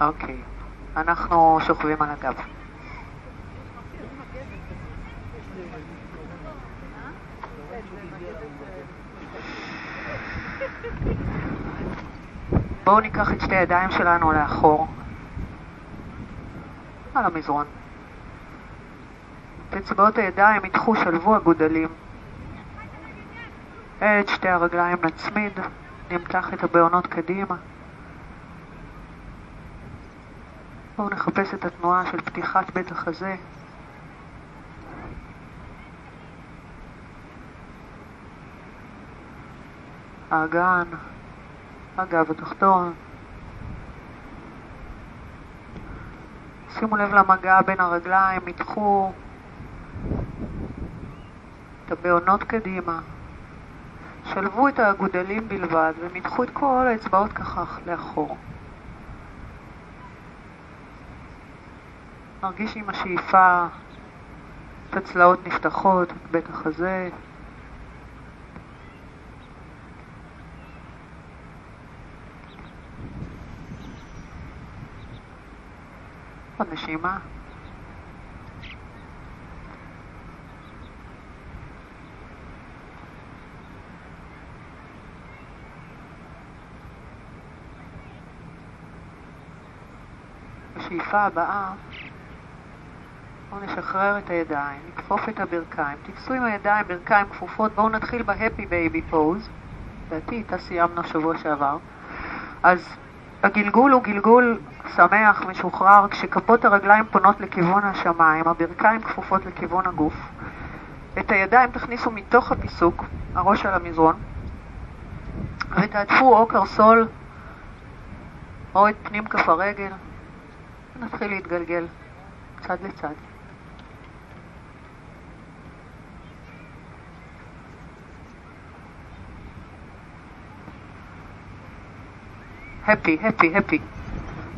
אוקיי. אנחנו שוכבים על הגב. בואו ניקח את שתי הידיים שלנו לאחור, על המזרון. את אצבעות הידיים ידחו, שלבו הגודלים. את שתי הרגליים נצמיד, נמתח את הבעונות קדימה. בואו נחפש את התנועה של פתיחת בית החזה. האגן, הגב התחתון. שימו לב למגע בין הרגליים, מתחו את הבעונות קדימה. שלבו את הגודלים בלבד ומתחו את כל האצבעות ככה לאחור. נרגיש עם השאיפה את הצלעות נפתחות, את בית החזה. עוד נשימה. בשאיפה הבאה בואו נשחרר את הידיים, נכפוף את הברכיים, תפסו עם הידיים ברכיים כפופות, בואו נתחיל ב happy baby pose, לדעתי איתה סיימנו שבוע שעבר. אז הגלגול הוא גלגול שמח, משוחרר, כשכפות הרגליים פונות לכיוון השמיים, הברכיים כפופות לכיוון הגוף. את הידיים תכניסו מתוך הפיסוק, הראש על המזרון, ותעטפו או קרסול או את פנים כף הרגל, ונתחיל להתגלגל צד לצד. הפי, הפי, הפי,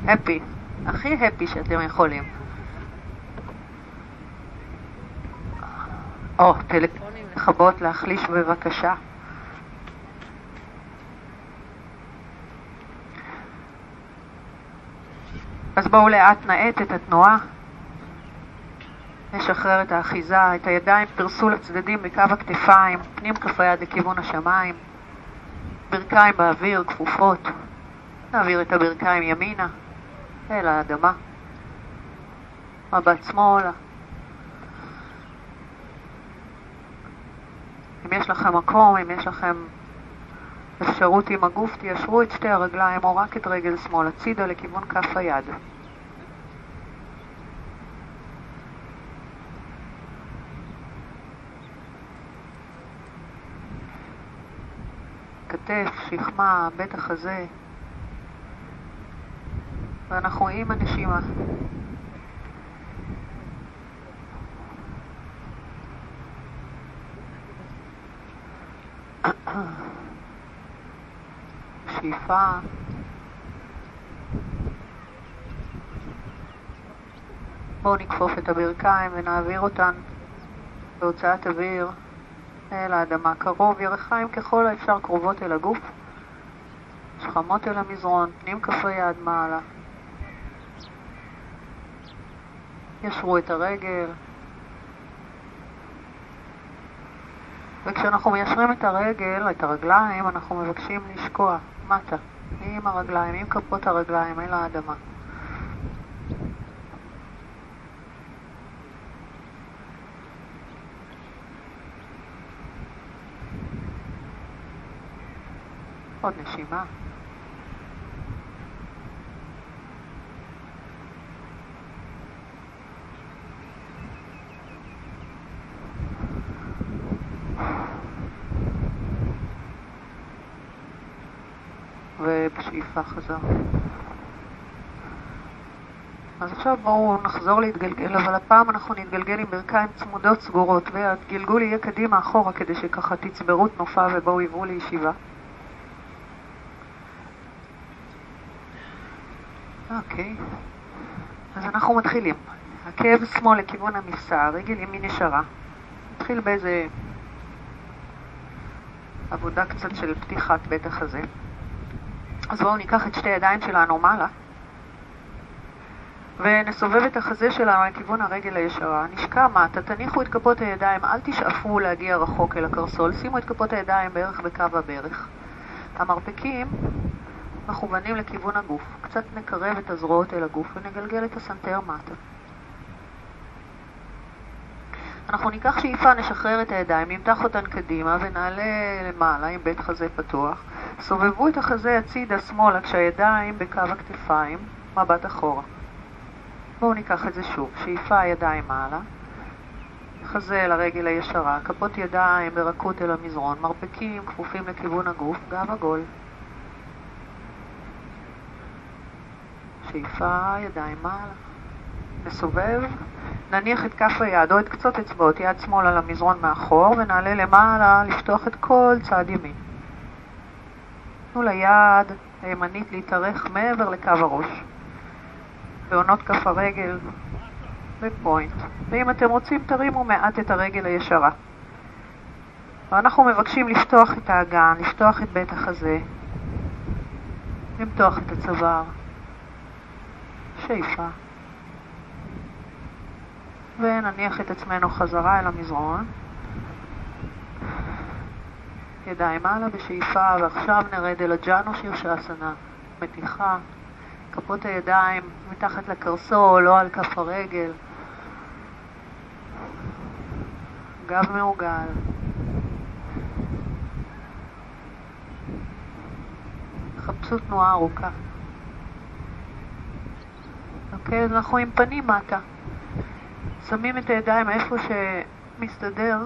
הפי, הכי הפי שאתם יכולים. או, טלפונים לכבות, להחליש בבקשה. אז בואו לאט נאט את התנועה. נשחרר את האחיזה, את הידיים פרסו לצדדים בקו הכתפיים, פנים כף היד לכיוון השמיים, ברכיים באוויר, כפופות. נעביר את הברכיים ימינה אל האדמה. מבט שמאלה. אם יש לכם מקום, אם יש לכם אפשרות עם הגוף, תיישרו את שתי הרגליים או רק את רגל שמאל הצידה לכיוון כף היד. כתף, שכמה, בית החזה. ואנחנו עם הנשימה. שאיפה. בואו נכפוף את הברכיים ונעביר אותן בהוצאת אוויר אל האדמה. קרוב, ירחיים ככל האפשר קרובות אל הגוף, שכמות אל המזרון, פנים כפי יד מעלה. ישרו את הרגל. וכשאנחנו מיישרים את הרגל, את הרגליים, אנחנו מבקשים לשקוע מטה, עם הרגליים, עם כפות הרגליים, אל האדמה. עוד נשימה. ובשאיפה חזר. אז עכשיו בואו נחזור להתגלגל, אבל הפעם אנחנו נתגלגל עם ברכיים צמודות סגורות, והגלגול יהיה קדימה אחורה כדי שככה תצברו תנופה ובואו עברו לישיבה. אוקיי, אז אנחנו מתחילים. עקב שמאל לכיוון המפסע, רגל ימין ישרה. נתחיל באיזה עבודה קצת של פתיחת בית החזה. אז בואו ניקח את שתי הידיים שלנו מעלה, ונסובב את החזה שלנו לכיוון הרגל הישרה, נשקע מטה, תניחו את כפות הידיים, אל תשאפו להגיע רחוק אל הקרסול, שימו את כפות הידיים בערך בקו הברך. המרפקים מכוונים לכיוון הגוף, קצת נקרב את הזרועות אל הגוף ונגלגל את הסנטר מטה. אנחנו ניקח שאיפה, נשחרר את הידיים, נמתח אותן קדימה ונעלה למעלה עם בית חזה פתוח. סובבו את החזה הצידה שמאלה כשהידיים בקו הכתפיים, מבט אחורה. בואו ניקח את זה שוב. שאיפה ידיים מעלה, חזה אל הרגל הישרה, כפות ידיים ברכות אל המזרון, מרפקים כפופים לכיוון הגוף, גב עגול. שאיפה, ידיים מעלה. נסובב, נניח את כף היד או את קצות אצבעות, יד שמאל על המזרון מאחור, ונעלה למעלה לפתוח את כל צד ימין. תנו ליד הימנית להתארך מעבר לקו הראש. בעונות כף הרגל בפוינט. ואם אתם רוצים תרימו מעט את הרגל הישרה. ואנחנו מבקשים לפתוח את האגן, לפתוח את בית החזה, למתוח את הצוואר, שאיפה. ונניח את עצמנו חזרה אל המזרון. ידיים מעלה בשאיפה, ועכשיו נרד אל הג'אנו שירשסנה, מתיחה, כפות הידיים מתחת לקרסול או על כף הרגל, גב מעוגל. חפשו תנועה ארוכה. אוקיי, אז אנחנו עם פנים מטה. שמים את הידיים איפה שמסתדר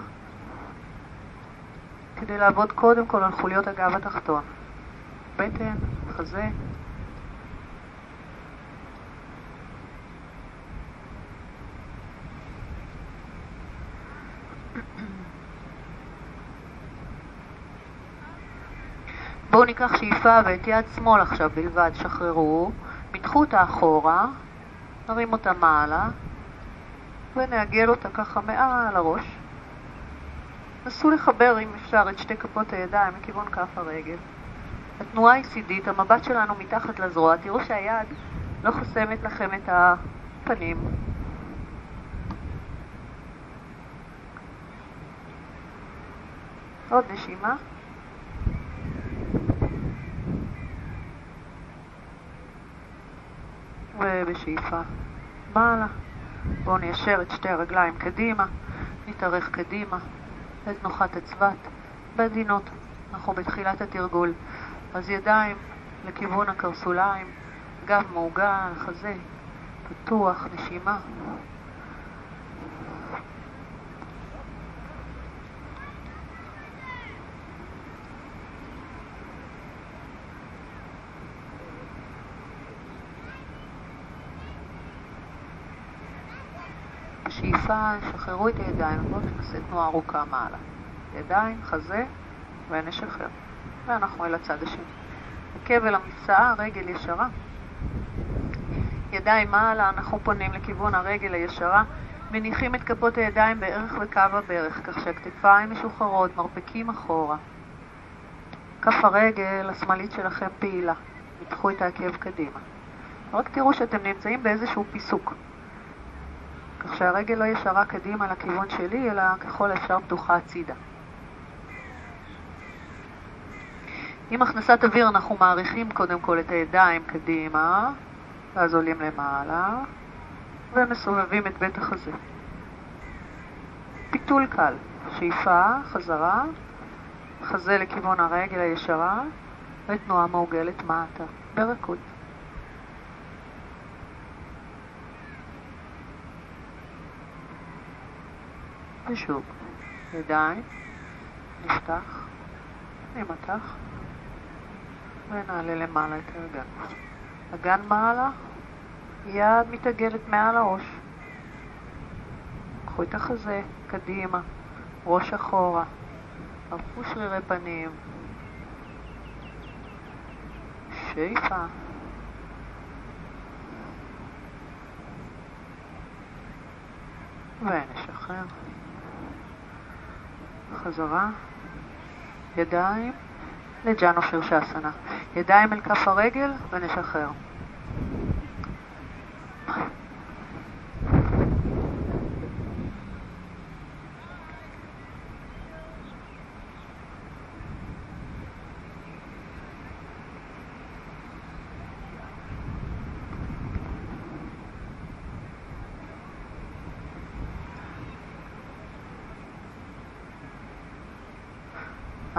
כדי לעבוד קודם כל על חוליות הגב התחתון. בטן, חזה. בואו ניקח שאיפה ואת יד שמאל עכשיו בלבד, שחררו, מתחו אותה אחורה, נרים אותה מעלה, ונעגל אותה ככה מעל הראש. נסו לחבר, אם אפשר, את שתי כפות הידיים מכיוון כף הרגל. התנועה היא צידית, המבט שלנו מתחת לזרוע. תראו שהיד לא חוסמת לכם את הפנים. עוד נשימה. ובשאיפה מעלה. בואו ניישר את שתי הרגליים קדימה, נתארך קדימה, אל תנוחת הצוות, בעדינות. אנחנו בתחילת התרגול. אז ידיים לכיוון הקרסוליים, גב מעוגל, חזה, פתוח, נשימה. בשאיפה, שחררו את הידיים, בואו נעשה תנועה ארוכה מעלה. ידיים, חזה, ונשחרר. ואנחנו אל הצד השני. כבל המפסעה, רגל ישרה. ידיים מעלה, אנחנו פונים לכיוון הרגל הישרה. מניחים את כפות הידיים בערך בקו הברך, כך שהכתפיים משוחררות, מרפקים אחורה. כף הרגל השמאלית שלכם פעילה. מתחו את העקב קדימה. רק תראו שאתם נמצאים באיזשהו פיסוק. כך שהרגל לא ישרה קדימה לכיוון שלי, אלא ככל האפשר פתוחה הצידה. עם הכנסת אוויר אנחנו מעריכים קודם כל את הידיים קדימה, ואז עולים למעלה, ומסובבים את בית החזה. פיתול קל, שאיפה, חזרה, חזה לכיוון הרגל הישרה, ותנועה מעוגלת מטה, ברכות. ושוב, ידיים, נפתח, נמתח, ונעלה למעלה את האגן. אגן מעלה, יד מתעגלת מעל הראש. קחו את החזה קדימה, ראש אחורה, ערפו שרירי פנים, שאיפה. ונשחרר. חזרה, ידיים לג'אנו שרשסנה. ידיים אל כף הרגל ונשחרר.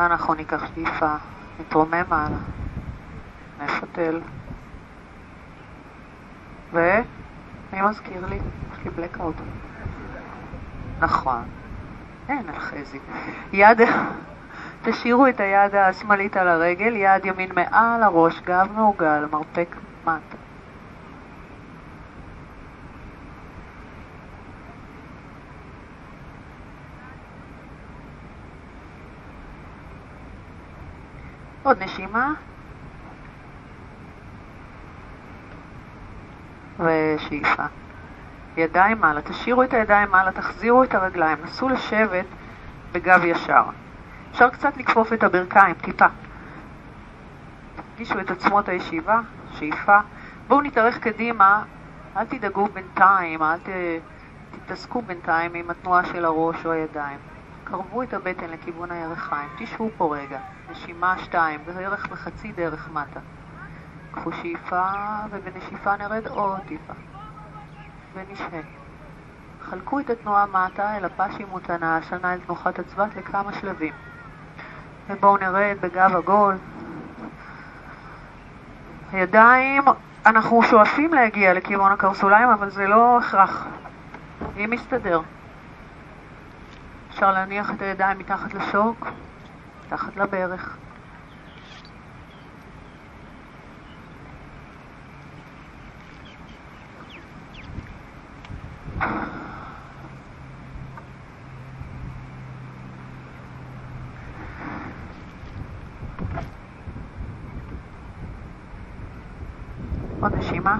אנחנו ניקח שאיפה, נתרומם מעלה, נפתל. ו... מי מזכיר לי? יש לי בלקאוט. נכון. אין על חזי. יד... תשאירו את היד השמאלית על הרגל, יד ימין מעל הראש, גב מעוגל, מרפק מטה. עוד נשימה. ושאיפה. ידיים מעלה, תשאירו את הידיים מעלה, תחזירו את הרגליים, נסו לשבת בגב ישר. אפשר קצת לכפוף את הברכיים, טיפה. תרגישו את עצמות הישיבה, שאיפה. בואו נתארך קדימה, אל תדאגו בינתיים, אל ת... תתעסקו בינתיים עם התנועה של הראש או הידיים. קרבו את הבטן לכיוון הירכיים, תשבו פה רגע, נשימה שתיים, בערך בחצי דרך מטה. קחו שאיפה, ובנשיפה נרד עוד טיפה. ונשהה. חלקו את התנועה מטה אל הפשי מותנה, השנה אל תנוחת הצבת לכמה שלבים. ובואו נרד בגב עגול. הידיים, אנחנו שואפים להגיע לכיוון הקרסוליים, אבל זה לא הכרח. אם מסתדר. אפשר להניח את הידיים מתחת לשוק, מתחת לברך. עוד נשימה.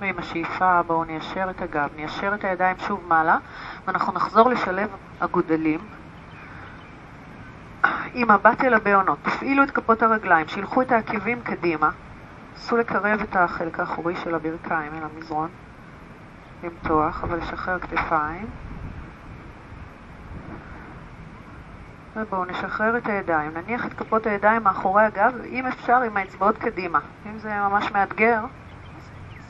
ועם השאיפה בואו ניישר את הגב, ניישר את הידיים שוב מעלה ואנחנו נחזור לשלב הגודלים עם מבט אל הבעונות. תפעילו את כפות הרגליים, שילחו את העקבים קדימה, נסו לקרב את החלק האחורי של הברכיים אל המזרון, למתוח, אבל לשחרר כתפיים. ובואו נשחרר את הידיים, נניח את כפות הידיים מאחורי הגב, אם אפשר עם האצבעות קדימה. אם זה ממש מאתגר,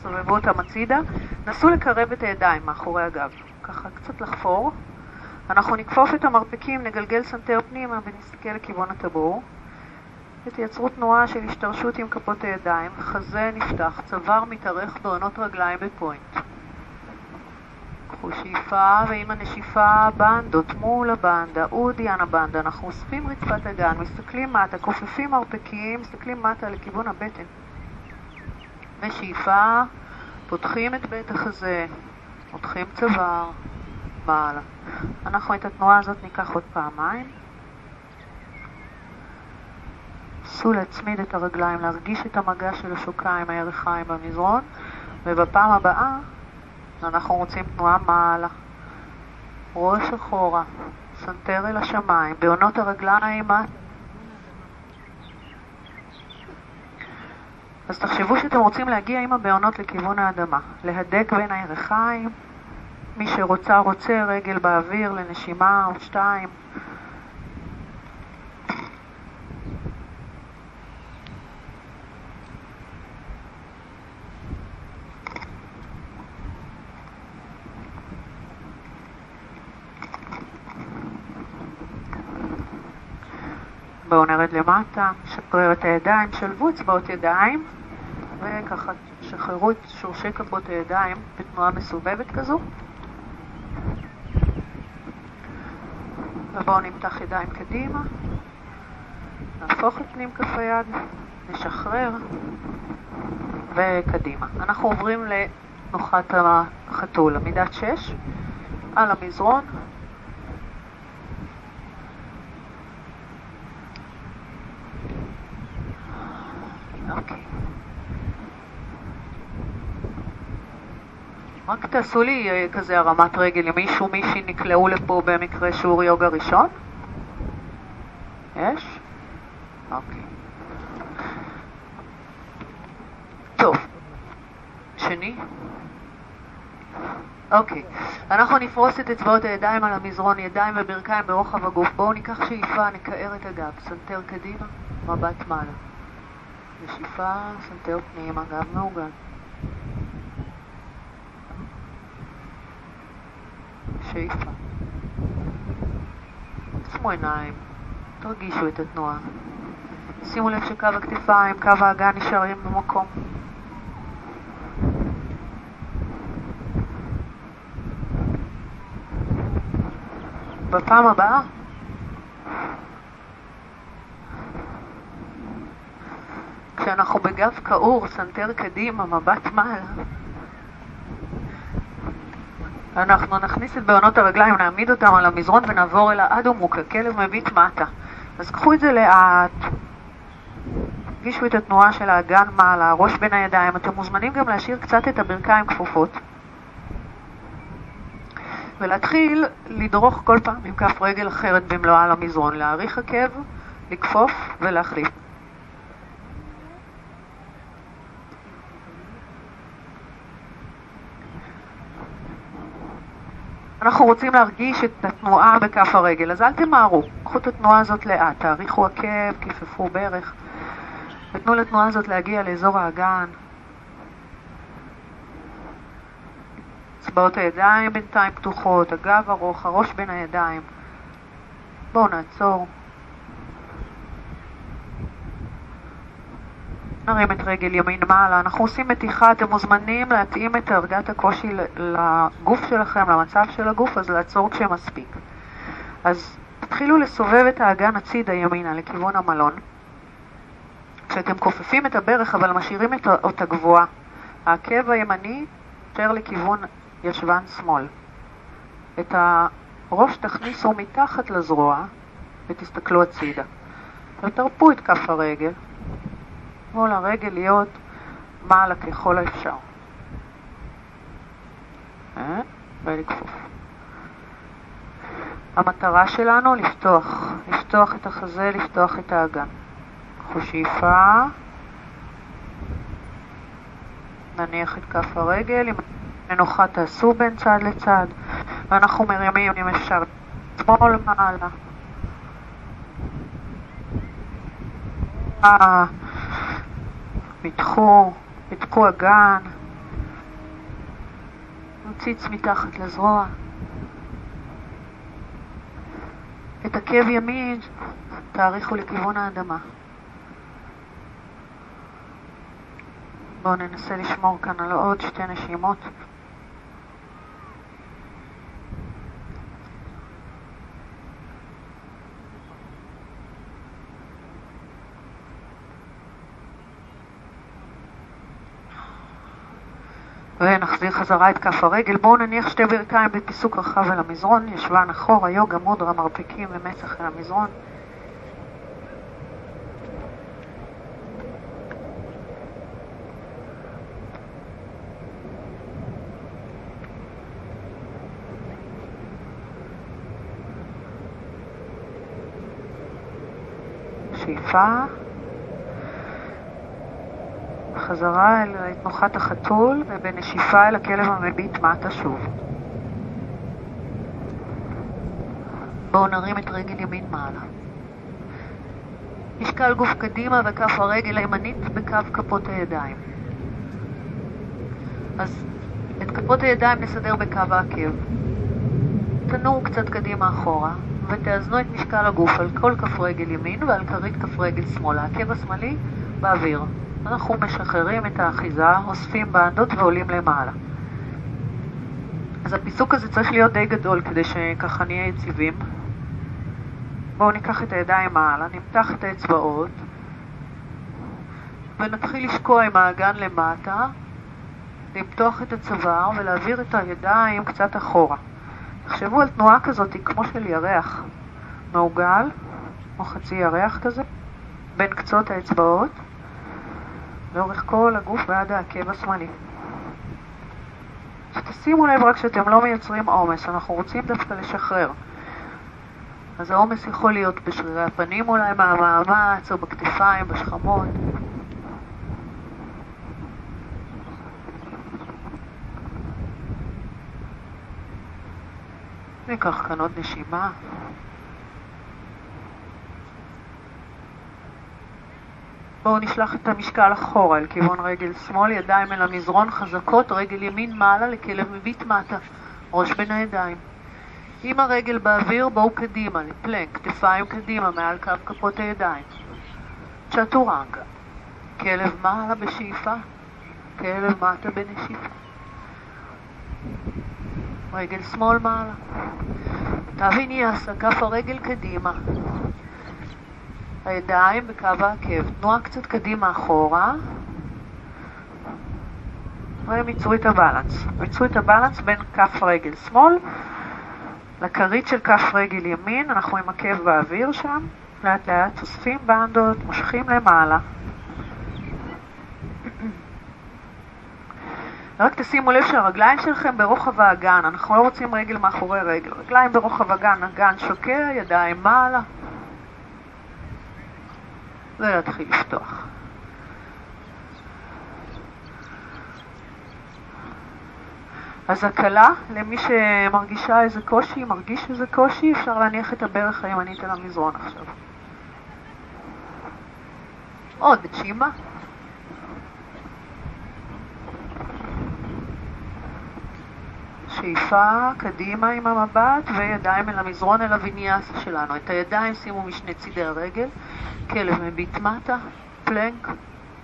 סובבו אותם הצידה, נסו לקרב את הידיים מאחורי הגב, ככה קצת לחפור. אנחנו נכפוף את המרפקים, נגלגל סנטר פנימה ונסתכל לכיוון הטבור. ותייצרו תנועה של השתרשות עם כפות הידיים, חזה נפתח, צוואר מתארך בהונות רגליים ב point. קחו שאיפה, ועם הנשיפה בנדות מול הבנדה, אודיאן הבנדה, אנחנו אוספים רצפת הגן, מסתכלים מטה, כופפים מרפקים, מסתכלים מטה לכיוון הבטן. ושאיפה, פותחים את בית החזה, פותחים צוואר, מעלה. אנחנו את התנועה הזאת ניקח עוד פעמיים. נסו להצמיד את הרגליים, להרגיש את המגע של השוקיים, הירכיים במזרון, ובפעם הבאה אנחנו רוצים תנועה מעלה. ראש אחורה, סנטר אל השמיים, בהונות הרגליים אז תחשבו שאתם רוצים להגיע עם הבהונות לכיוון האדמה, להדק בין הירכיים, מי שרוצה רוצה רגל באוויר לנשימה או שתיים. בואו נרד למטה, שחרר את הידיים, שלבו אצבעות ידיים וככה שחררו את שורשי כפות הידיים בתנועה מסובבת כזו ובואו נמתח ידיים קדימה, נהפוך את פנים כף היד, נשחרר וקדימה. אנחנו עוברים לתנוחת החתול, עמידת שש, על המזרון, רק תעשו לי אה, כזה הרמת רגל, אם מישהו, מישהי נקלעו לפה במקרה שיעור יוגה ראשון? יש? אוקיי. טוב. שני? אוקיי. אנחנו נפרוס את אצבעות הידיים על המזרון, ידיים וברכיים ברוחב הגוף. בואו ניקח שאיפה, נקער את הגב. סנטר קדימה, מבט מעלה. נשיפה, סנטר פנימה, גב מעוגל. שאיפה. עצמו עיניים, תרגישו את התנועה. שימו לב שקו הכתפיים, קו האגן נשארים במקום. בפעם הבאה כשאנחנו בגב קעור, סנטר קדימה, מבט מעלה, אנחנו נכניס את בהונות הרגליים, נעמיד אותם על המזרון ונעבור אל ה adho mukha, הכלב מביט מטה. אז קחו את זה לאט, תרגישו את התנועה של האגן מעלה, הראש בין הידיים. אתם מוזמנים גם להשאיר קצת את הברכיים כפופות. ולהתחיל לדרוך כל פעם עם כף רגל אחרת במלואה על המזרון, להאריך עקב, לכפוף ולהחליף. אנחנו רוצים להרגיש את התנועה בכף הרגל, אז אל תמהרו, קחו את התנועה הזאת לאט, תאריכו עקב, כיפפו ברך, ותנו לתנועה הזאת להגיע לאזור האגן. אצבעות הידיים בינתיים פתוחות, הגב ארוך, הראש בין הידיים. בואו נעצור. נרים את רגל ימין מעלה. אנחנו עושים מתיחה, אתם מוזמנים להתאים את דרגת הקושי לגוף שלכם, למצב של הגוף, אז לעצור כשמספיק. אז תתחילו לסובב את האגן הצידה ימינה לכיוון המלון. כשאתם כופפים את הברך אבל משאירים אותה גבוהה, העקב הימני יותר לכיוון ישבן שמאל. את הראש תכניסו מתחת לזרוע ותסתכלו הצידה. ותרפו את כף הרגל, תנו לרגל להיות מעלה ככל האפשר. אה? המטרה שלנו לפתוח, לפתוח את החזה, לפתוח את האגן. קחו שאיפה, נניח את כף הרגל, אם מנוחה תעשו בין צד לצד, ואנחנו מרימים אם אפשר שמאל מעלה. מתחו, מתקו אגן, נציץ מתחת לזרוע. את עקב ימין תאריכו לכיוון האדמה. בואו ננסה לשמור כאן על עוד שתי נשימות. ונחזיר חזרה את כף הרגל. בואו נניח שתי ברכיים בפיסוק רחב על המזרון, ישבן אחורה, יוגה, מודרה, מרפקים ומצח אל המזרון. שאיפה בחזרה אל תנוחת החתול ובנשיפה אל הכלב המביט מטה שוב. בואו נרים את רגל ימין מעלה. משקל גוף קדימה וכף הרגל הימנית בקו כפות הידיים. אז את כפות הידיים נסדר בקו העקב. תנועו קצת קדימה אחורה ותאזנו את משקל הגוף על כל כף רגל ימין ועל כרית כף רגל שמאל. העקב השמאלי באוויר. אנחנו משחררים את האחיזה, אוספים בעדות ועולים למעלה. אז הפיסוק הזה צריך להיות די גדול כדי שככה נהיה יציבים. בואו ניקח את הידיים מעלה, נמתח את האצבעות ונתחיל לשקוע עם האגן למטה, למתוח את הצוואר ולהעביר את הידיים קצת אחורה. תחשבו על תנועה כזאת כמו של ירח מעוגל, כמו חצי ירח כזה, בין קצות האצבעות. לאורך כל הגוף ועד העקב השמאלי. תשימו לב רק שאתם לא מייצרים עומס, אנחנו רוצים דווקא לשחרר. אז העומס יכול להיות בשרירי הפנים אולי מהמאמץ, או בכתפיים, בשכמות. ניקח כאן עוד נשימה. בואו נשלח את המשקל אחורה אל כיוון רגל שמאל, ידיים אל המזרון חזקות, רגל ימין מעלה לכלב מביט מטה, ראש בין הידיים. עם הרגל באוויר בואו קדימה, לפלנק, כתפיים קדימה מעל קו כפות הידיים. צ'טורנגה, כלב מעלה בשאיפה, כלב מטה בנשיפה. רגל שמאל מעלה. תוויניאסה, כף הרגל קדימה. הידיים בקו העקב. תנועה קצת קדימה אחורה. ומיצרו את הבלנס. מיצרו את הבלנס בין כף רגל שמאל לכרית של כף רגל ימין. אנחנו עם עקב באוויר שם. לאט לאט אוספים בנדות, מושכים למעלה. רק תשימו לב שהרגליים שלכם ברוחב האגן, אנחנו לא רוצים רגל מאחורי רגל, רגליים ברוחב אגן, אגן שוקע, ידיים מעלה. ולהתחיל לפתוח. אז הקלה, למי שמרגישה איזה קושי, מרגיש איזה קושי, אפשר להניח את הברך הימנית על המזרון עכשיו. עוד, צ'ימה. שאיפה קדימה עם המבט וידיים אל המזרון אל הוויניאסה שלנו. את הידיים שימו משני צידי הרגל, כלב מביט מטה, פלנק,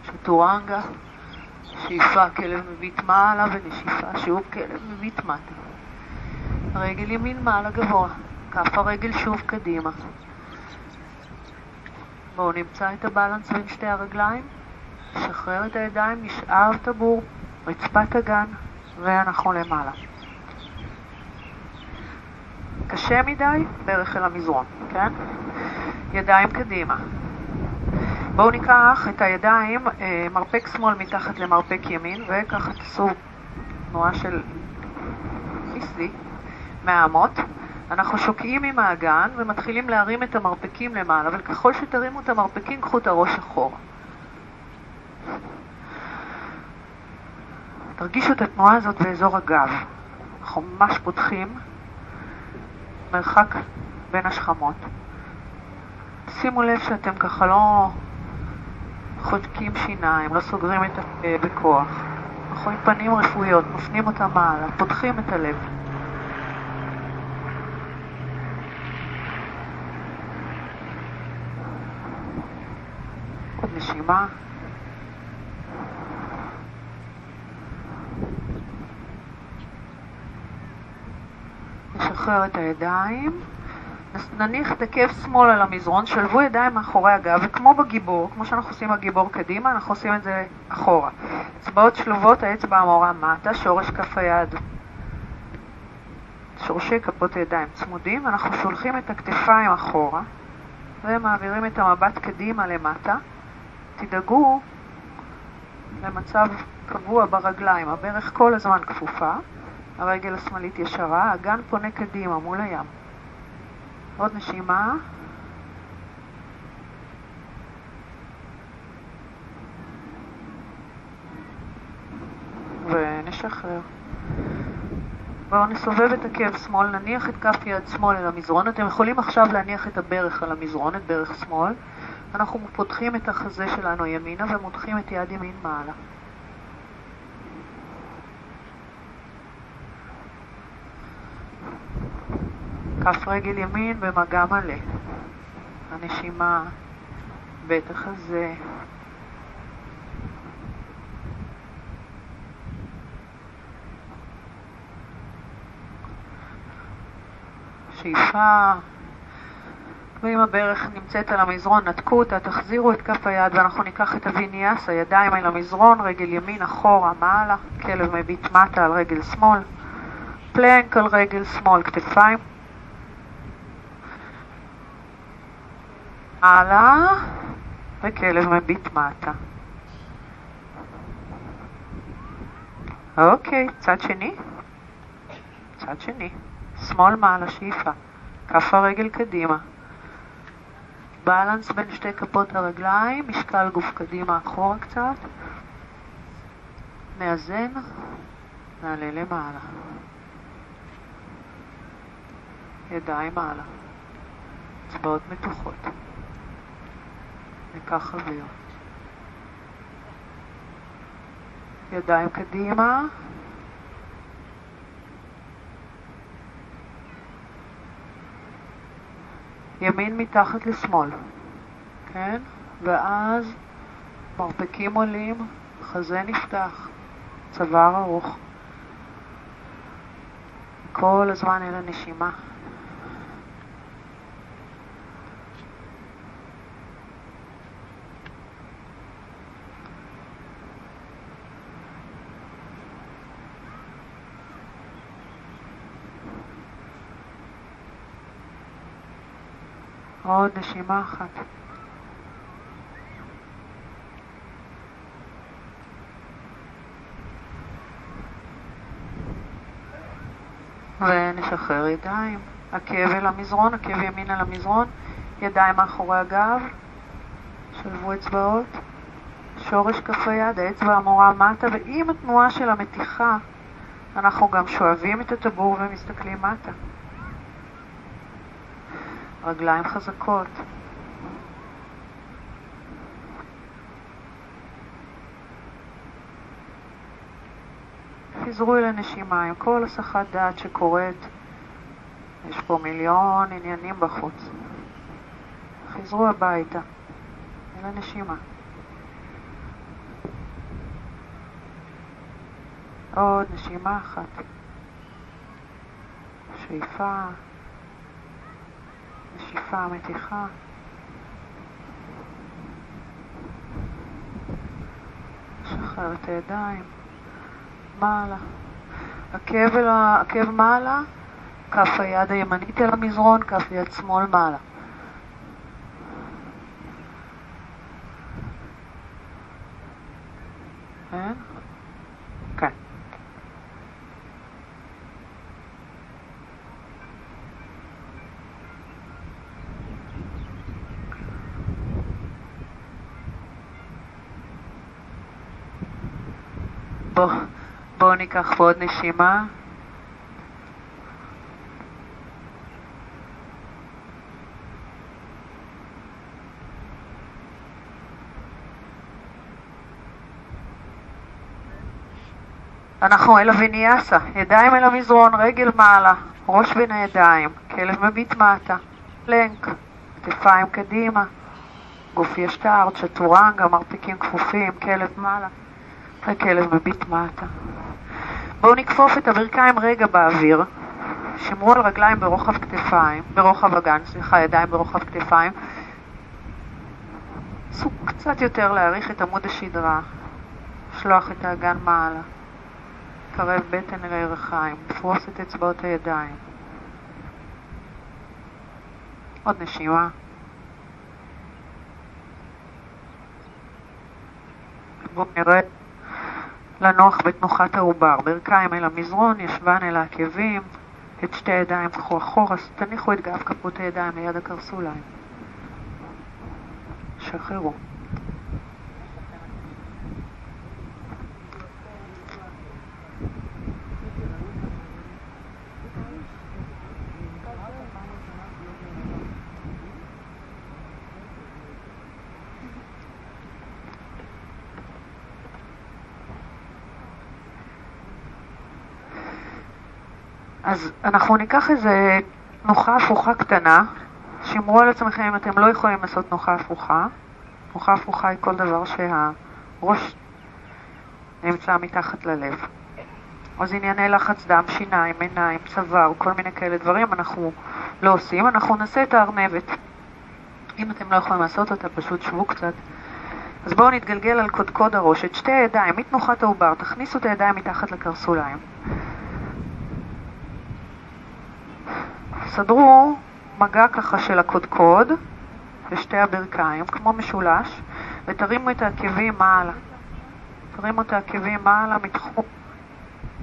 שטורנגה, שאיפה כלב מביט מעלה ונשיפה שוב כלב מביט מטה. רגל ימין מעלה גבוה, כף הרגל שוב קדימה. בואו נמצא את הבלנס בין שתי הרגליים, נשחרר את הידיים, נשאר טבור, רצפת הגן, ואנחנו למעלה. קשה מדי, ברך אל המזרון, כן? ידיים קדימה. בואו ניקח את הידיים, אה, מרפק שמאל מתחת למרפק ימין, וככה תעשו תנועה של פיסטי מהאמות. אנחנו שוקעים עם האגן ומתחילים להרים את המרפקים למעלה, וככל שתרימו את המרפקים, קחו את הראש אחורה. תרגישו את התנועה הזאת באזור הגב. אנחנו ממש פותחים מרחק בין השכמות. שימו לב שאתם ככה לא חותקים שיניים, לא סוגרים את הפה בכוח. אנחנו עם פנים רפואיות, מפנים אותם מעלה, פותחים את הלב. עוד נשימה. נשחרר את הידיים. נניח את עקב שמאל על המזרון, שלבו ידיים מאחורי הגב, וכמו בגיבור, כמו שאנחנו עושים בגיבור קדימה, אנחנו עושים את זה אחורה. אצבעות שלובות, האצבע המורה מטה, שורש כף היד, שורשי כפות הידיים צמודים, אנחנו שולחים את הכתפיים אחורה, ומעבירים את המבט קדימה למטה. תדאגו למצב קבוע ברגליים, הברך כל הזמן כפופה, הרגל השמאלית ישרה, האגן פונה קדימה מול הים. עוד נשימה. ונשחרר. בואו נסובב את עקב שמאל, נניח את כף יד שמאל אל המזרון. אתם יכולים עכשיו להניח את הברך על המזרון, את ברך שמאל. אנחנו פותחים את החזה שלנו ימינה ומותחים את יד ימין מעלה. כף רגל ימין במגע מלא. הנשימה, בית החזה. שאיפה, ואם הברך נמצאת על המזרון, נתקו אותה, תחזירו את כף היד ואנחנו ניקח את הוויניאס, הידיים על המזרון, רגל ימין אחורה, מעלה, כלב מביט מטה על רגל שמאל, פלנק על רגל שמאל, כתפיים מעלה, וכלב מביט מטה. אוקיי, צד שני. צד שני. שמאל מעלה, שאיפה. כף הרגל קדימה. בלנס בין שתי כפות הרגליים, משקל גוף קדימה אחורה קצת. מאזן, נעלה למעלה. ידיים מעלה. אצבעות מתוחות. ככה ויופי. ידיים קדימה. ימין מתחת לשמאל, כן? ואז מרפקים עולים, חזה נפתח, צוואר ארוך. כל הזמן אין הנשימה. עוד נשימה אחת. ונשחרר ידיים. עקב אל המזרון, עקב ימין אל המזרון, ידיים מאחורי הגב, שלבו אצבעות, שורש כף היד, האצבע המורה מטה, ועם התנועה של המתיחה אנחנו גם שואבים את הטבור ומסתכלים מטה. רגליים חזקות. חזרו אל הנשימה עם כל הסחת דעת שקורית. יש פה מיליון עניינים בחוץ. חזרו הביתה, אל הנשימה. עוד נשימה אחת. שאיפה. נשיפה, מתיחה. שחרר את הידיים, מעלה. עקב, עקב מעלה, כף היד הימנית אל המזרון, כף יד שמאל מעלה. כן? כן. בואו בוא ניקח עוד נשימה. אנחנו אל הוויניאסה, ידיים אל המזרון, רגל מעלה, ראש בין הידיים, כלב מביט מטה, פלנק, כתפיים קדימה, גוף ישתר, צ'טורנגה, מרפיקים כפופים, כלב מעלה. הכלב מביט מטה. בואו נכפוף את הברכיים רגע באוויר, שמרו על רגליים ברוחב כתפיים, ברוחב אגן, סליחה, ידיים ברוחב כתפיים. נסו קצת יותר להעריך את עמוד השדרה, לשלוח את האגן מעלה, קרב בטן אל הירכיים, לפרוס את אצבעות הידיים. עוד נשימה. בואו נראה לנוח בתנוחת העובר, ברכיים אל המזרון, ישבן אל העקבים, את שתי הידיים קחו אחורה, תניחו את גב כפות הידיים ליד הקרסוליים. שחררו. אז אנחנו ניקח איזה תנוחה הפוכה קטנה, שמרו על עצמכם אם אתם לא יכולים לעשות תנוחה הפוכה. תנוחה הפוכה היא כל דבר שהראש נמצא מתחת ללב. אז ענייני לחץ דם, שיניים, עיניים, צוואר, כל מיני כאלה דברים אנחנו לא עושים, אנחנו נעשה את הארנבת. אם אתם לא יכולים לעשות אותה, פשוט שבו קצת. אז בואו נתגלגל על קודקוד הראש, את שתי הידיים, מתנוחת העובר, תכניסו את הידיים מתחת לקרסוליים. סדרו מגע ככה של הקודקוד ושתי הברכיים, כמו משולש, ותרימו את העקבים מעלה. תרימו את העקבים מעלה, מתחו.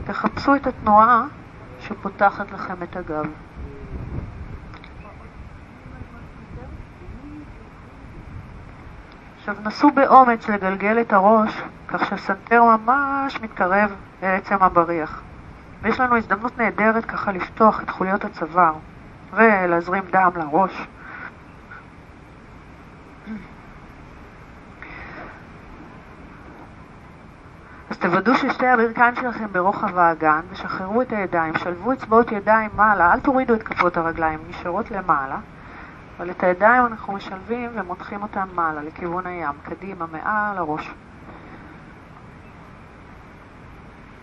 תחפשו את התנועה שפותחת לכם את הגב. עכשיו נסו באומץ לגלגל את הראש כך שהסנטר ממש מתקרב לעצם הבריח. ויש לנו הזדמנות נהדרת ככה לפתוח את חוליות הצוואר. ולהזרים דם לראש. אז תוודאו ששתי הברכיים שלכם ברוחב האגן, ושחררו את הידיים, שלבו אצבעות ידיים מעלה, אל תורידו את כפות הרגליים, נשארות למעלה, אבל את הידיים אנחנו משלבים ומותחים אותן מעלה, לכיוון הים, קדימה, מעל הראש.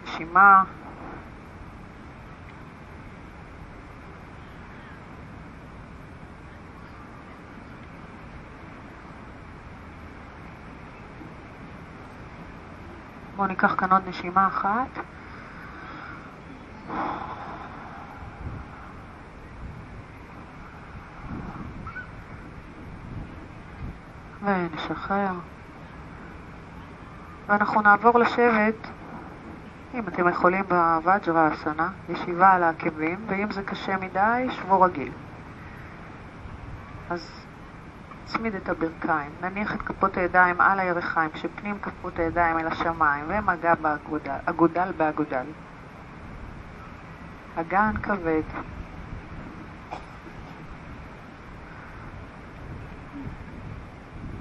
נשימה. בואו ניקח כאן עוד נשימה אחת. ונשחרר. ואנחנו נעבור לשבת, אם אתם יכולים בוואג'רה אסנה, ישיבה על העקבים, ואם זה קשה מדי, שבו רגיל. אז נצמיד את הברכיים, נניח את כפות הידיים על הירכיים, כשפנים כפות הידיים אל השמיים, ומגע באגודל, אגודל באגודל. אגן כבד.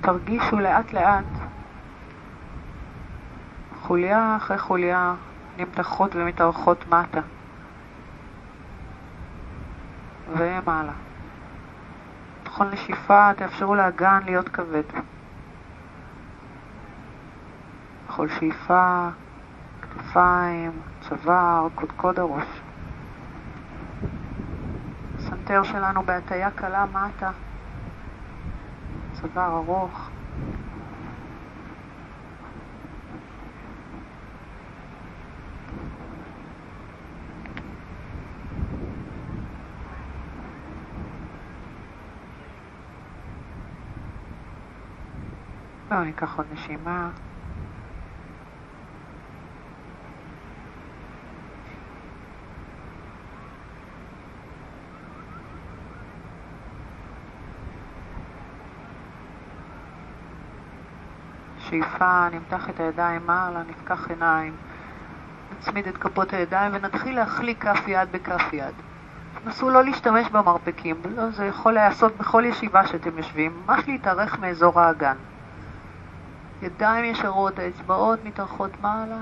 תרגישו לאט לאט חוליה אחרי חוליה נמתחות ומתארכות מטה ומעלה. בכל נשיפה תאפשרו לאגן להיות כבד. בכל שאיפה, כתפיים, צוואר, קודקוד הראש. הסנטר שלנו בהטייה קלה מטה, צוואר ארוך. בואו ניקח עוד נשימה. שאיפה, נמתח את הידיים מעלה, נפקח עיניים, נצמיד את כפות הידיים ונתחיל להחליק כף יד בכף יד. נסו לא להשתמש במרפקים, לא, זה יכול להיעשות בכל ישיבה שאתם יושבים, ממש להתארך מאזור האגן. ידיים ישרות, האצבעות מתארכות מעלה.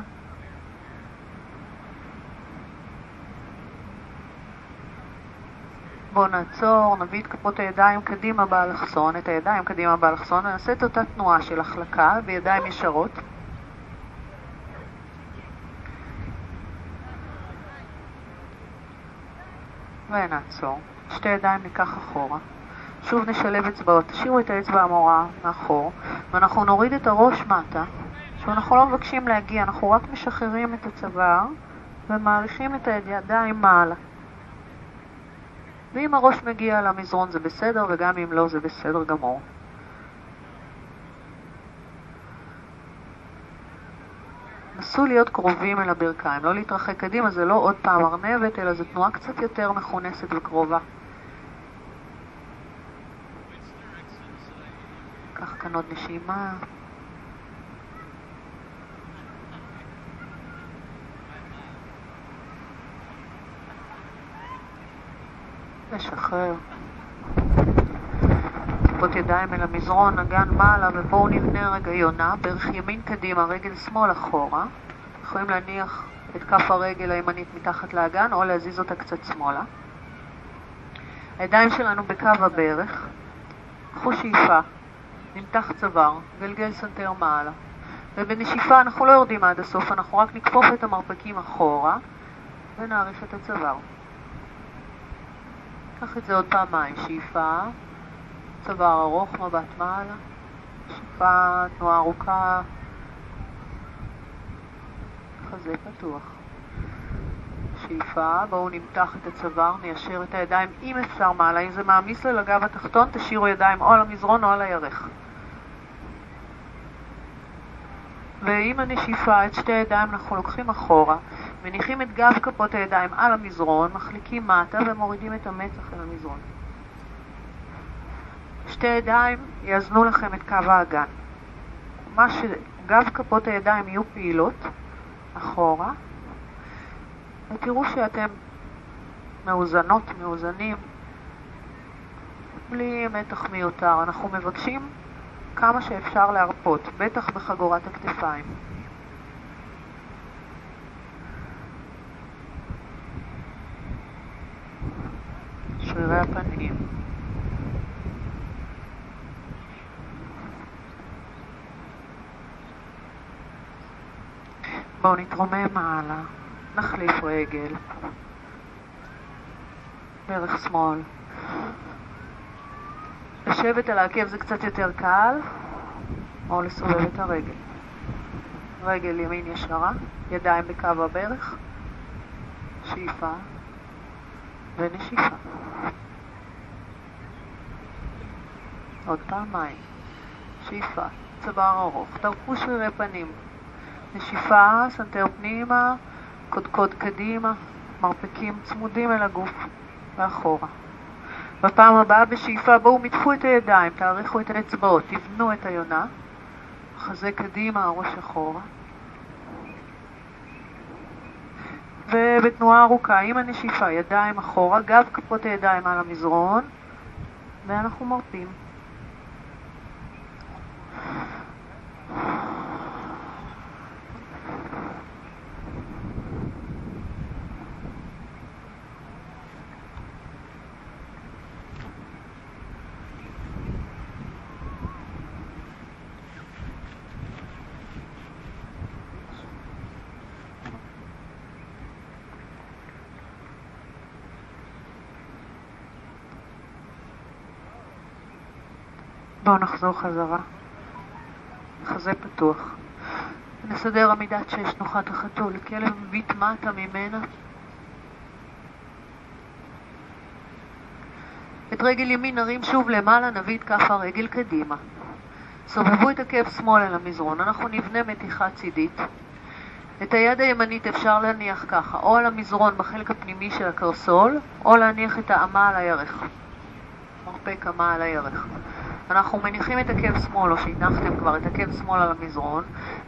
בואו נעצור, נביא את כפות הידיים קדימה באלכסון, את הידיים קדימה באלכסון, ונעשה את אותה תנועה של החלקה בידיים ישרות. ונעצור. שתי ידיים ניקח אחורה. שוב נשלב אצבעות, תשאירו את האצבע המורה מאחור, ואנחנו נוריד את הראש מטה, שאנחנו לא מבקשים להגיע, אנחנו רק משחררים את הצוואר ומעריכים את הידיים מעלה. ואם הראש מגיע למזרון זה בסדר, וגם אם לא זה בסדר גמור. נסו להיות קרובים אל הברכיים, לא להתרחק קדימה, זה לא עוד פעם ארנבת, אלא זו תנועה קצת יותר מכונסת וקרובה. קח כאן עוד נשימה. לשחרר. כפות ידיים אל המזרון, אגן מעלה, ובואו נבנה רגע יונה, ברך ימין קדימה, רגל שמאל אחורה. יכולים להניח את כף הרגל הימנית מתחת לאגן, או להזיז אותה קצת שמאלה. הידיים שלנו בקו הברך. קחו שאיפה, נמתח צוואר, גלגל סנטר מעלה. ובנשיפה אנחנו לא יורדים עד הסוף, אנחנו רק נכפוף את המרפקים אחורה ונאריך את הצוואר. קח את זה עוד פעמיים, שאיפה, צוואר ארוך, מבט מעלה, שאיפה, תנועה ארוכה, חזה פתוח. שאיפה, בואו נמתח את הצוואר, ניישר את הידיים אם אפשר מעלה, אם זה מעמיס ללגב התחתון, תשאירו ידיים או על המזרון או על הירך. ועם הנשיפה את שתי הידיים אנחנו לוקחים אחורה, מניחים את גב כפות הידיים על המזרון, מחליקים מטה ומורידים את המצח אל המזרון. שתי ידיים יאזנו לכם את קו האגן. מה שגב כפות הידיים יהיו פעילות, אחורה, ותראו שאתם מאוזנות, מאוזנים, בלי מתח מיותר. אנחנו מבקשים כמה שאפשר להרפות, בטח בחגורת הכתפיים. שרירי הפנים בואו נתרומם מעלה, נחליף רגל, דרך שמאל. לשבת על העקב זה קצת יותר קל, או לסובב את הרגל. רגל ימין ישרה, ידיים בקו הברך, שאיפה ונשיפה. עוד פעמיים, שאיפה, צוואר ארוך, תרפו שרירי פנים, נשיפה, סנטר פנימה, קודקוד קדימה, מרפקים צמודים אל הגוף ואחורה. בפעם הבאה בשאיפה בואו מתחו את הידיים, תאריכו את האצבעות, תבנו את היונה, חזה קדימה, הראש אחורה. ובתנועה ארוכה עם הנשיפה, ידיים אחורה, גב כפות הידיים על המזרון, ואנחנו מרפים. בואו נחזור חזרה. חזה פתוח. נסדר עמידת שש נוחת החתול, כלב מביט מטה ממנה. את רגל ימין נרים שוב למעלה, נביא את כף הרגל קדימה. סובבו את עקב שמאל אל המזרון, אנחנו נבנה מתיחה צידית. את היד הימנית אפשר להניח ככה, או על המזרון בחלק הפנימי של הקרסול, או להניח את האמה על הירך. מרפק אמה על הירך. אנחנו מניחים את עקב שמאל, או שהנחתם כבר את עקב שמאל על המזרון,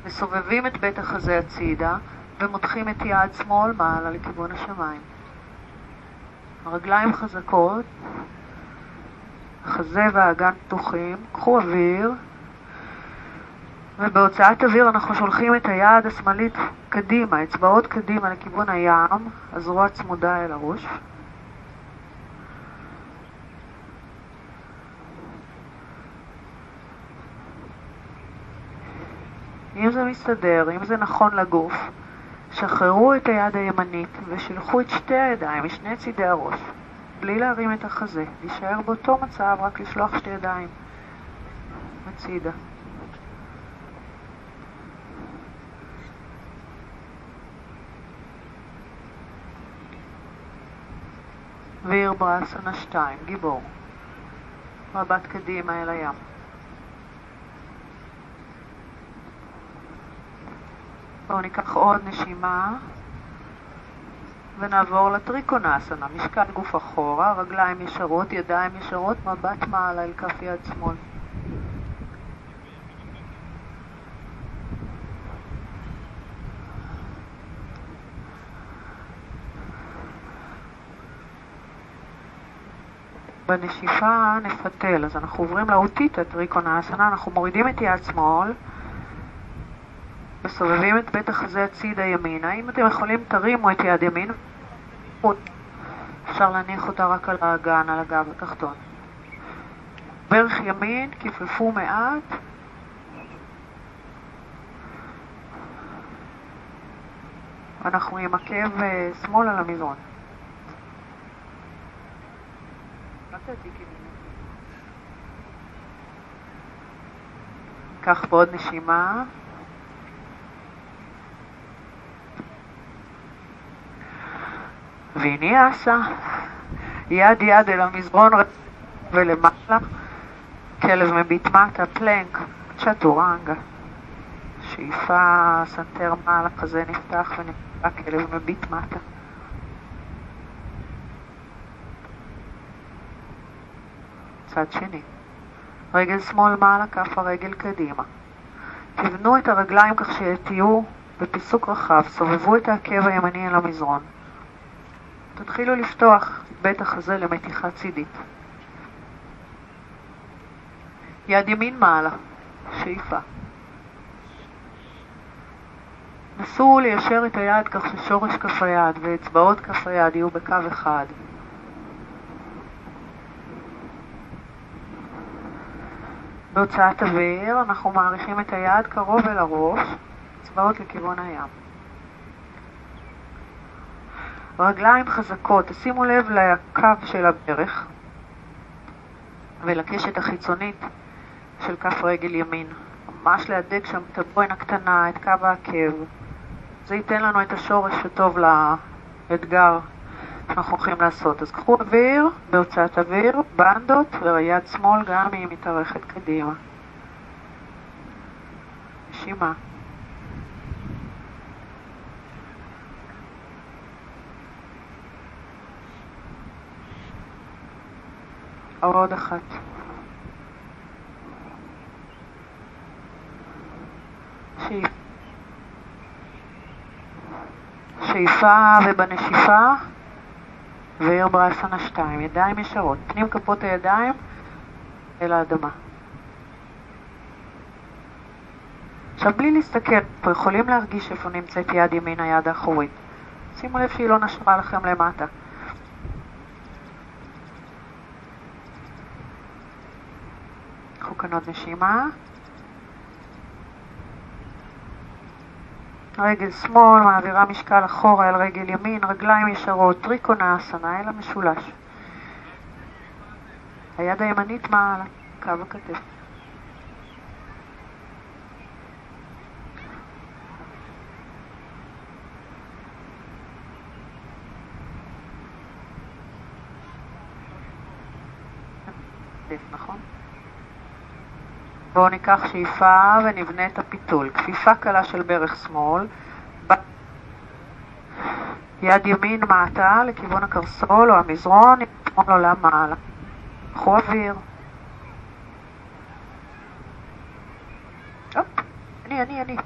מסובבים את בית החזה הצידה, ומותחים את יד שמאל מעלה לכיוון השמיים. הרגליים חזקות, החזה והאגן פתוחים, קחו אוויר, ובהוצאת אוויר אנחנו שולחים את היד השמאלית קדימה, אצבעות קדימה לכיוון הים, הזרוע צמודה אל הראש. אם זה מסתדר, אם זה נכון לגוף, שחררו את היד הימנית ושילחו את שתי הידיים משני צידי הראש, בלי להרים את החזה, להישאר באותו מצב, רק לשלוח שתי ידיים הצידה. ויר ברסנה 2, גיבור. מבט קדימה אל הים. בואו ניקח עוד נשימה ונעבור לטריקונסנה, משקל גוף אחורה, רגליים ישרות, ידיים ישרות, מבט מעלה אל כף יד שמאל. בנשיפה נפתל, אז אנחנו עוברים לאותית הטריקונסנה, אנחנו מורידים את יד שמאל מסובבים את בית החזה הצידה ימינה. אם אתם יכולים, תרימו את יד ימין. אפשר להניח אותה רק על האגן, על הגב התחתון. ברך ימין, כפפו מעט. אנחנו עם עקב אה, שמאל על המזרון. קחו עוד נשימה. vinyasa, יד יד אל המזרון ולמעלה, כלב מביט מטה, plank, chaturanga, שאיפה, סנטר מעלה, חזה נפתח ונפתח, כלב מביט מטה. צד שני. רגל שמאל מעלה, כף הרגל קדימה. תבנו את הרגליים כך שתהיו בפיסוק רחב, סובבו את העקב הימני אל המזרון. תתחילו לפתוח בית החזה למתיחה צידית. יד ימין מעלה, שאיפה. נסו ליישר את היד כך ששורש כף היד ואצבעות כף היד יהיו בקו אחד. בהוצאת אוויר אנחנו מעריכים את היד קרוב אל הראש, אצבעות לכיוון הים. רגליים חזקות, תשימו לב לקו של הברך ולקשת החיצונית של כף רגל ימין. ממש להדק שם את הבוין הקטנה, את קו העקב. זה ייתן לנו את השורש הטוב לאתגר שאנחנו הולכים לעשות. אז קחו אוויר, בהוצאת אוויר, בנדות, ויד שמאל גם היא מתארכת קדימה. נשימה. עוד אחת. שאיפה ובנשיפה ואיר ברסנה 2, ידיים ישרות, פנים כפות הידיים אל האדמה. עכשיו בלי להסתכל, פה יכולים להרגיש איפה נמצאת יד ימין, היד האחורית. שימו לב שהיא לא נשרה לכם למטה. עוד נשימה. רגל שמאל מעבירה משקל אחורה אל רגל ימין, רגליים ישרות, טריקונה אסנה אל המשולש. היד הימנית מעל קו הכתף. נכון? בואו ניקח שאיפה ונבנה את הפיתול. כפיפה קלה של ברך שמאל, יד ימין מעטה לכיוון הקרסול או המזרון, שמאל עולה מעלה. קחו אוויר. הופ, אני, אני, אני.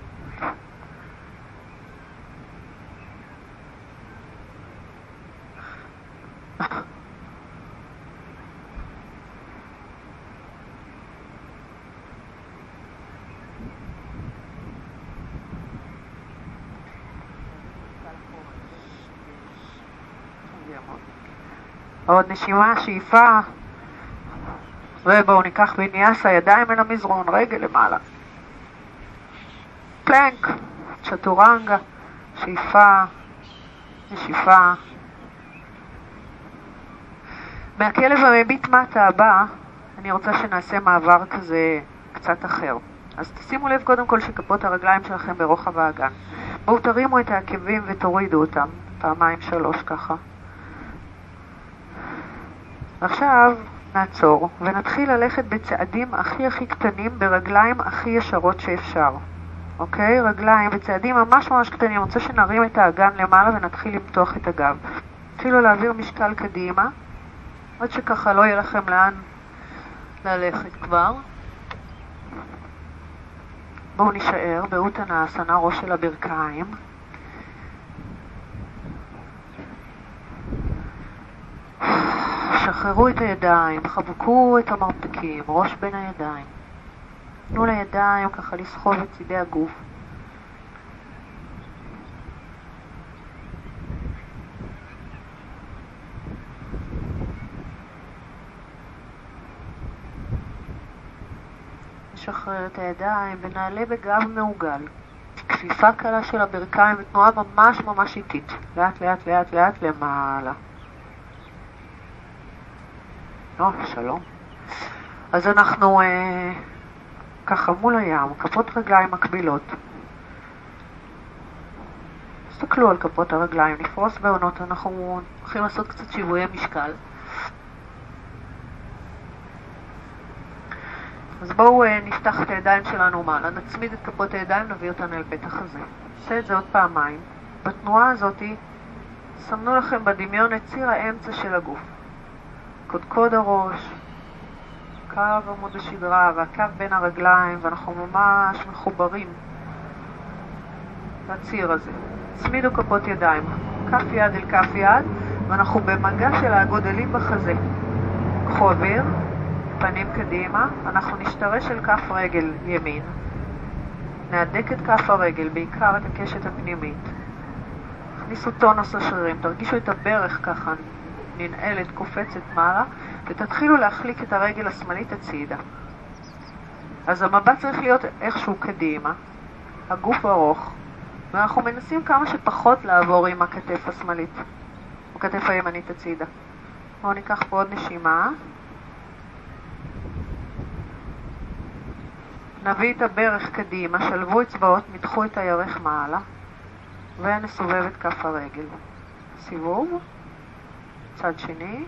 עוד נשימה, שאיפה. ובואו ניקח ויניאסה, ידיים אל המזרון, רגל למעלה. פלנק, צ'טורנגה, שאיפה, נשיפה. מהכלב המביט מטה הבא, אני רוצה שנעשה מעבר כזה קצת אחר. אז תשימו לב קודם כל שכפות הרגליים שלכם ברוחב האגן. בואו תרימו את העקבים ותורידו אותם, פעמיים שלוש ככה. עכשיו נעצור ונתחיל ללכת בצעדים הכי הכי קטנים ברגליים הכי ישרות שאפשר. אוקיי? רגליים בצעדים ממש ממש קטנים. אני רוצה שנרים את האגן למעלה ונתחיל למתוח את הגב. התחילו להעביר משקל קדימה, עד שככה לא יהיה לכם לאן ללכת כבר. בואו נישאר באותנה אסנה ראש של הברכיים. שחררו את הידיים, חבקו את המרפקים, ראש בין הידיים. תנו לידיים ככה לסחוב את צידי הגוף. נשחרר את הידיים ונעלה בגב מעוגל. כפיפה קלה של הברכיים ותנועה ממש ממש איטית. לאט לאט לאט לאט למעלה. או, שלום. אז אנחנו אה, ככה מול הים, כפות רגליים מקבילות. תסתכלו על כפות הרגליים, נפרוס בעונות, אנחנו הולכים לעשות קצת שיווי משקל. אז בואו אה, נפתח את הידיים שלנו מעלה, נצמיד את כפות הידיים, נביא אותן אל בית החזה. נעשה את זה עוד פעמיים. בתנועה הזאת, סמנו לכם בדמיון את ציר האמצע של הגוף. קודקוד הראש, קו עמוד השדרה והקו בין הרגליים, ואנחנו ממש מחוברים לציר הזה. צמידו כפות ידיים, כף יד אל כף יד, ואנחנו במגע של הגודלים בחזה. קחו אוויר, פנים קדימה, אנחנו נשתרש אל כף רגל ימין, נהדק את כף הרגל, בעיקר את הקשת הפנימית. הכניסו טונוס לשרירים, תרגישו את הברך ככה ננעלת, קופצת מעלה, ותתחילו להחליק את הרגל השמאלית הצידה. אז המבט צריך להיות איכשהו קדימה, הגוף ארוך, ואנחנו מנסים כמה שפחות לעבור עם הכתף השמאלית, הכתף הימנית הצידה. בואו ניקח פה עוד נשימה. נביא את הברך קדימה, שלבו אצבעות, מתחו את הירך מעלה, ונסובב את כף הרגל. סיבוב, צד שני,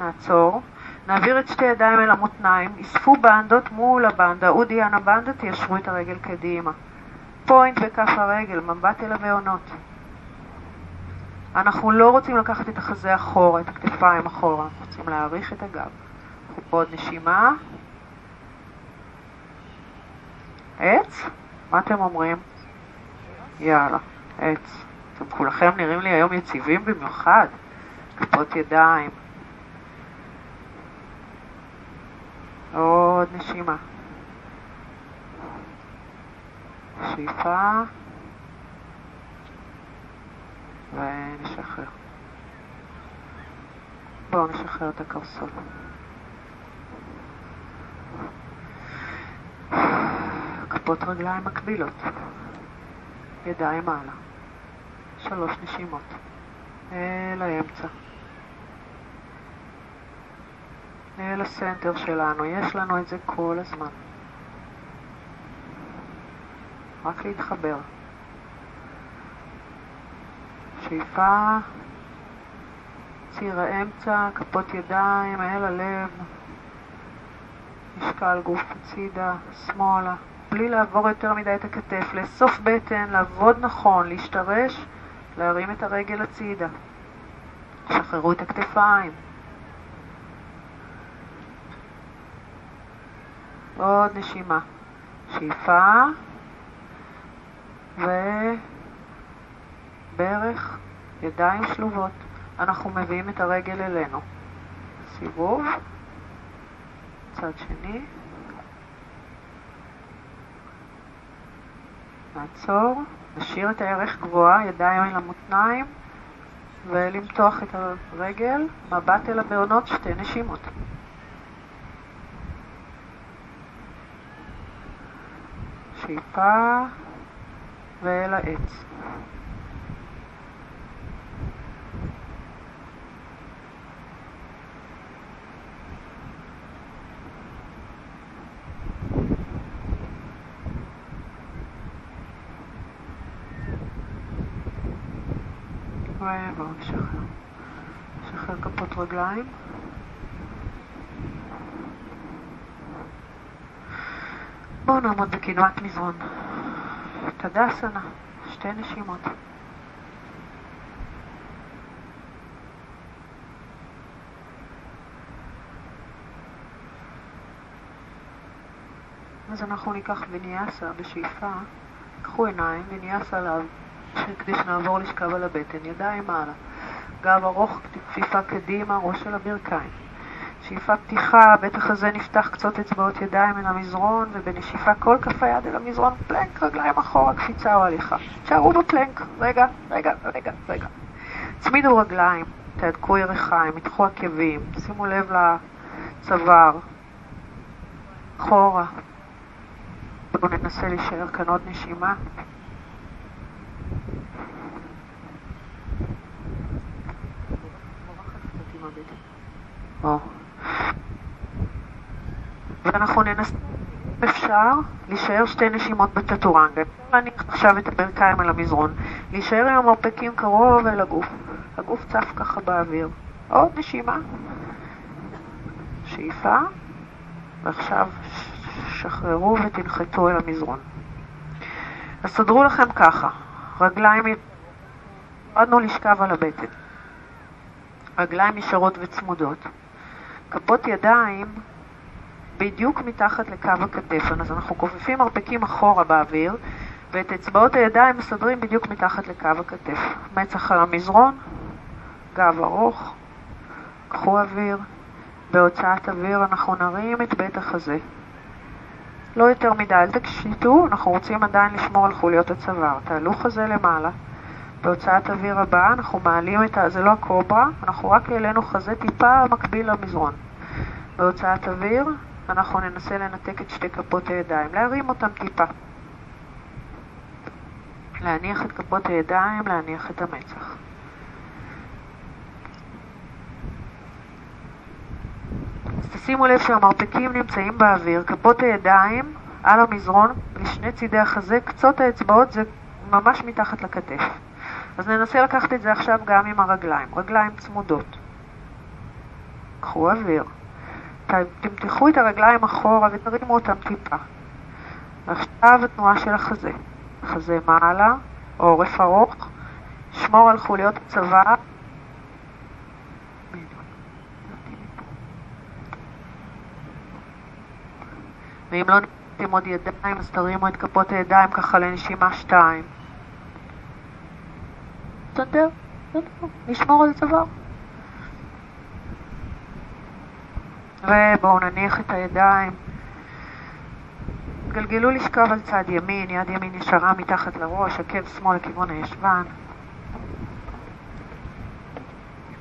נעצור, נעביר את שתי ידיים אל המותניים, אספו בנדות מול הבנדה, אודי אנה בנדה, תיישרו את הרגל קדימה. פוינט בכף הרגל, מבט אל הבעונות. אנחנו לא רוצים לקחת את החזה אחורה, את הכתפיים אחורה, אנחנו רוצים להעריך את הגב. עוד נשימה. עץ? מה אתם אומרים? יאללה, עץ. אתם כולכם נראים לי היום יציבים במיוחד. כפות ידיים. עוד נשימה. שאיפה. ונשחרר. בואו נשחרר את הקרסול. כפות רגליים מקבילות. ידיים מעלה. שלוש נשימות. אל האמצע. אל הסנטר שלנו. יש לנו את זה כל הזמן. רק להתחבר. שאיפה, ציר האמצע, כפות ידיים, אל הלב, משקל גוף הצידה, שמאלה, בלי לעבור יותר מדי את הכתף, לאסוף בטן, לעבוד נכון, להשתרש, להרים את הרגל הצידה. שחררו את הכתפיים. עוד נשימה. שאיפה וברך, ידיים שלובות. אנחנו מביאים את הרגל אלינו. סיבוב, צד שני. נעצור, נשאיר את הירך גבוהה, ידיים אל המותניים, ולמתוח את הרגל, מבט אל הבעונות, שתי נשימות. שאיפה ואל העץ. ובואו נשחרר. נשחרר כפות רגליים. בואו נעמוד בקדמת מזרון. תדסנה, שתי נשימות. אז אנחנו ניקח ויניאסה בשאיפה, קחו עיניים, ויניאסה עליו, כדי שנעבור לשכב על הבטן, ידיים מעלה, גב ארוך, כפיפה קדימה, ראש של הברכיים. שאיפה פתיחה, בטח הזה נפתח קצות אצבעות ידיים אל המזרון, ובנשיפה כל כף היד אל המזרון, פלנק, רגליים אחורה, קפיצה או הליכה. תשארו בפלנק, רגע, רגע, רגע, רגע. צמידו רגליים, תהדקו ירחיים, מתחו עקבים, שימו לב לצוואר, אחורה. בואו ננסה להישאר כאן עוד נשימה. או. ואנחנו ננסה, אפשר להישאר שתי נשימות בטטורנגה. אפשר להניח עכשיו את הברכיים על המזרון, להישאר עם המרפקים קרוב אל הגוף. הגוף צף ככה באוויר. עוד נשימה. שאיפה, ועכשיו שחררו ותנחתו אל המזרון. אז סדרו לכם ככה, רגליים, ירדנו לשכב על הבטן. רגליים ישרות וצמודות. כפות ידיים בדיוק מתחת לקו הכתף, אז אנחנו כופפים מרפקים אחורה באוויר, ואת אצבעות הידיים מסדרים בדיוק מתחת לקו הכתף. מצח על המזרון, גב ארוך, קחו אוויר, בהוצאת אוויר אנחנו נרים את בית החזה. לא יותר מדי, אל תקשיטו, אנחנו רוצים עדיין לשמור על חוליות הצוואר. תעלו חזה למעלה. בהוצאת אוויר הבאה אנחנו מעלים את ה... זה לא הקוברה, אנחנו רק העלינו חזה טיפה מקביל למזרון. בהוצאת אוויר, אנחנו ננסה לנתק את שתי כפות הידיים, להרים אותם טיפה. להניח את כפות הידיים, להניח את המצח. אז תשימו לב שהמרפקים נמצאים באוויר, כפות הידיים על המזרון לשני צידי החזה, קצות האצבעות זה ממש מתחת לכתף. אז ננסה לקחת את זה עכשיו גם עם הרגליים, רגליים צמודות. קחו אוויר. תמתחו את הרגליים אחורה ותרימו אותם טיפה. ועכשיו התנועה של החזה. חזה מעלה, עורף ארוך, שמור על חוליות הצוואר. ואם לא נתתם עוד ידיים, אז תרימו את כפות הידיים ככה לנשימה שתיים. בסדר, נשמור על צוואר. ובואו נניח את הידיים. גלגלו לשכב על צד ימין, יד ימין ישרה מתחת לראש, עקב שמאל לכיוון הישבן.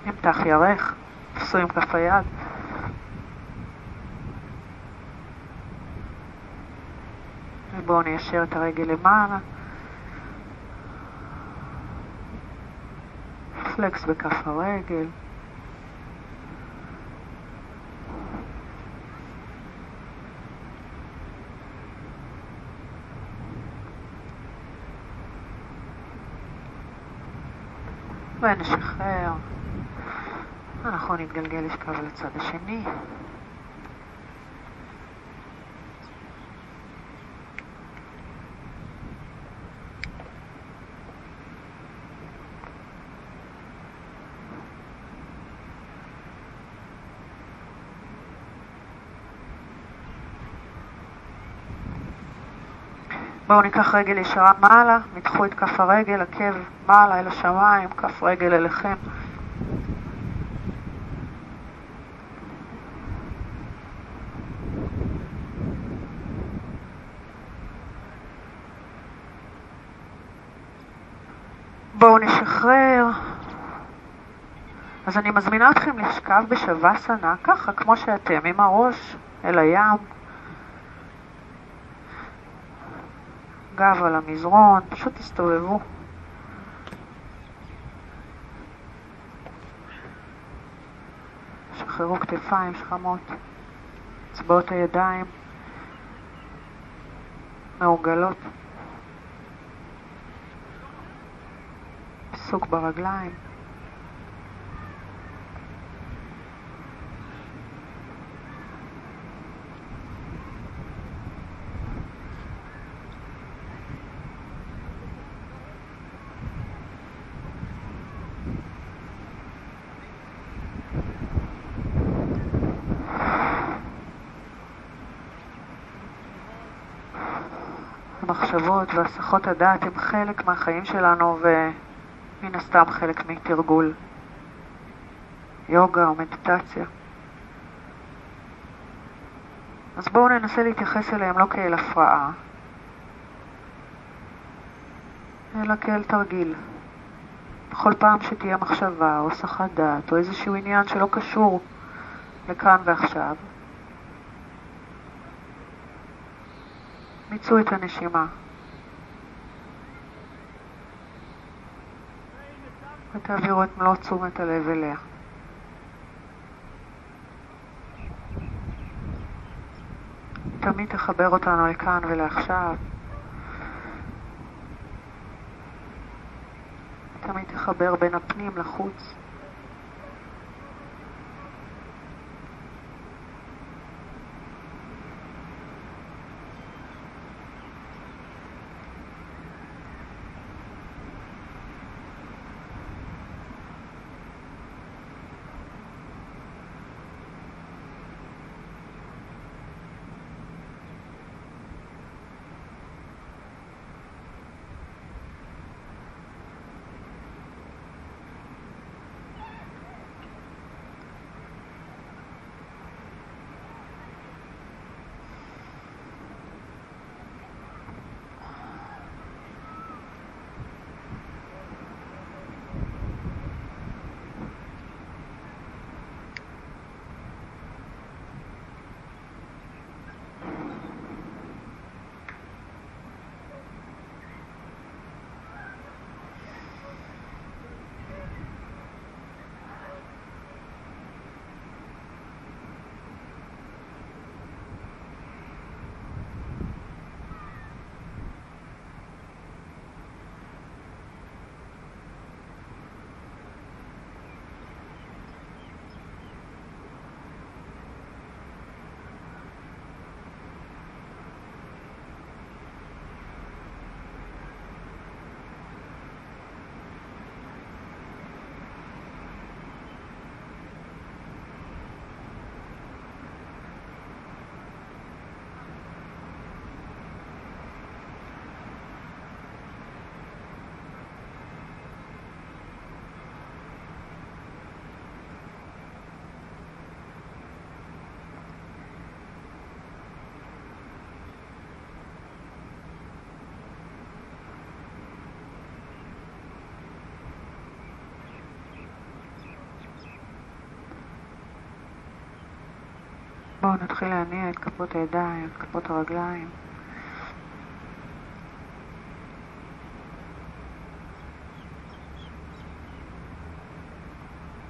נמתח ירך, תפסו עם כף היד. ובואו ניישר את הרגל למעלה. פלקס בכף הרגל. ונשחרר. אנחנו נתגלגל לשכב על הצד השני. בואו ניקח רגל ישרה מעלה, נדחו את כף הרגל, עקב מעלה אל השמיים, כף רגל אליכם. בואו נשחרר. אז אני מזמינה אתכם לשכב בשווסנה, ככה כמו שאתם, עם הראש אל הים. גב על המזרון, פשוט תסתובבו. שחררו כתפיים שכמות, אצבעות הידיים מעוגלות. עיסוק ברגליים. המחשבות והסחות הדעת הם חלק מהחיים שלנו ומן הסתם חלק מתרגול יוגה או מדיטציה. אז בואו ננסה להתייחס אליהם לא כאל הפרעה, אלא כאל תרגיל. בכל פעם שתהיה מחשבה או הסחת דעת או איזשהו עניין שלא קשור לכאן ועכשיו, מיצו את הנשימה. ותעבירו את מלוא תשומת הלב אליה. תמיד תחבר אותנו לכאן ולעכשיו. תמיד תחבר בין הפנים לחוץ. בואו נתחיל להניע את כפות הידיים, את כפות הרגליים.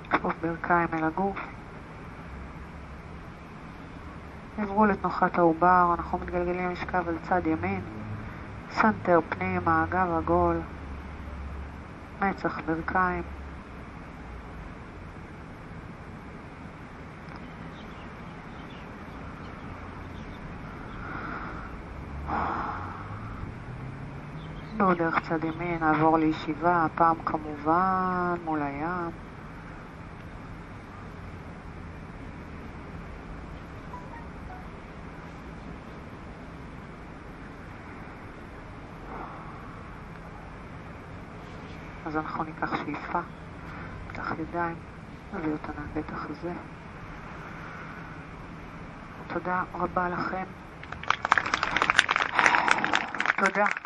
כפוף ברכיים אל הגוף. עברו לתנוחת העובר, אנחנו מתגלגלים לשכב על צד ימין. סנטר פנימה, גב עגול, מצח ברכיים. דרך צד ימין, נעבור לישיבה, הפעם כמובן מול הים. אז אנחנו ניקח שאיפה, ניקח ידיים, נביא אותה מהבית החזה. תודה רבה לכם. תודה.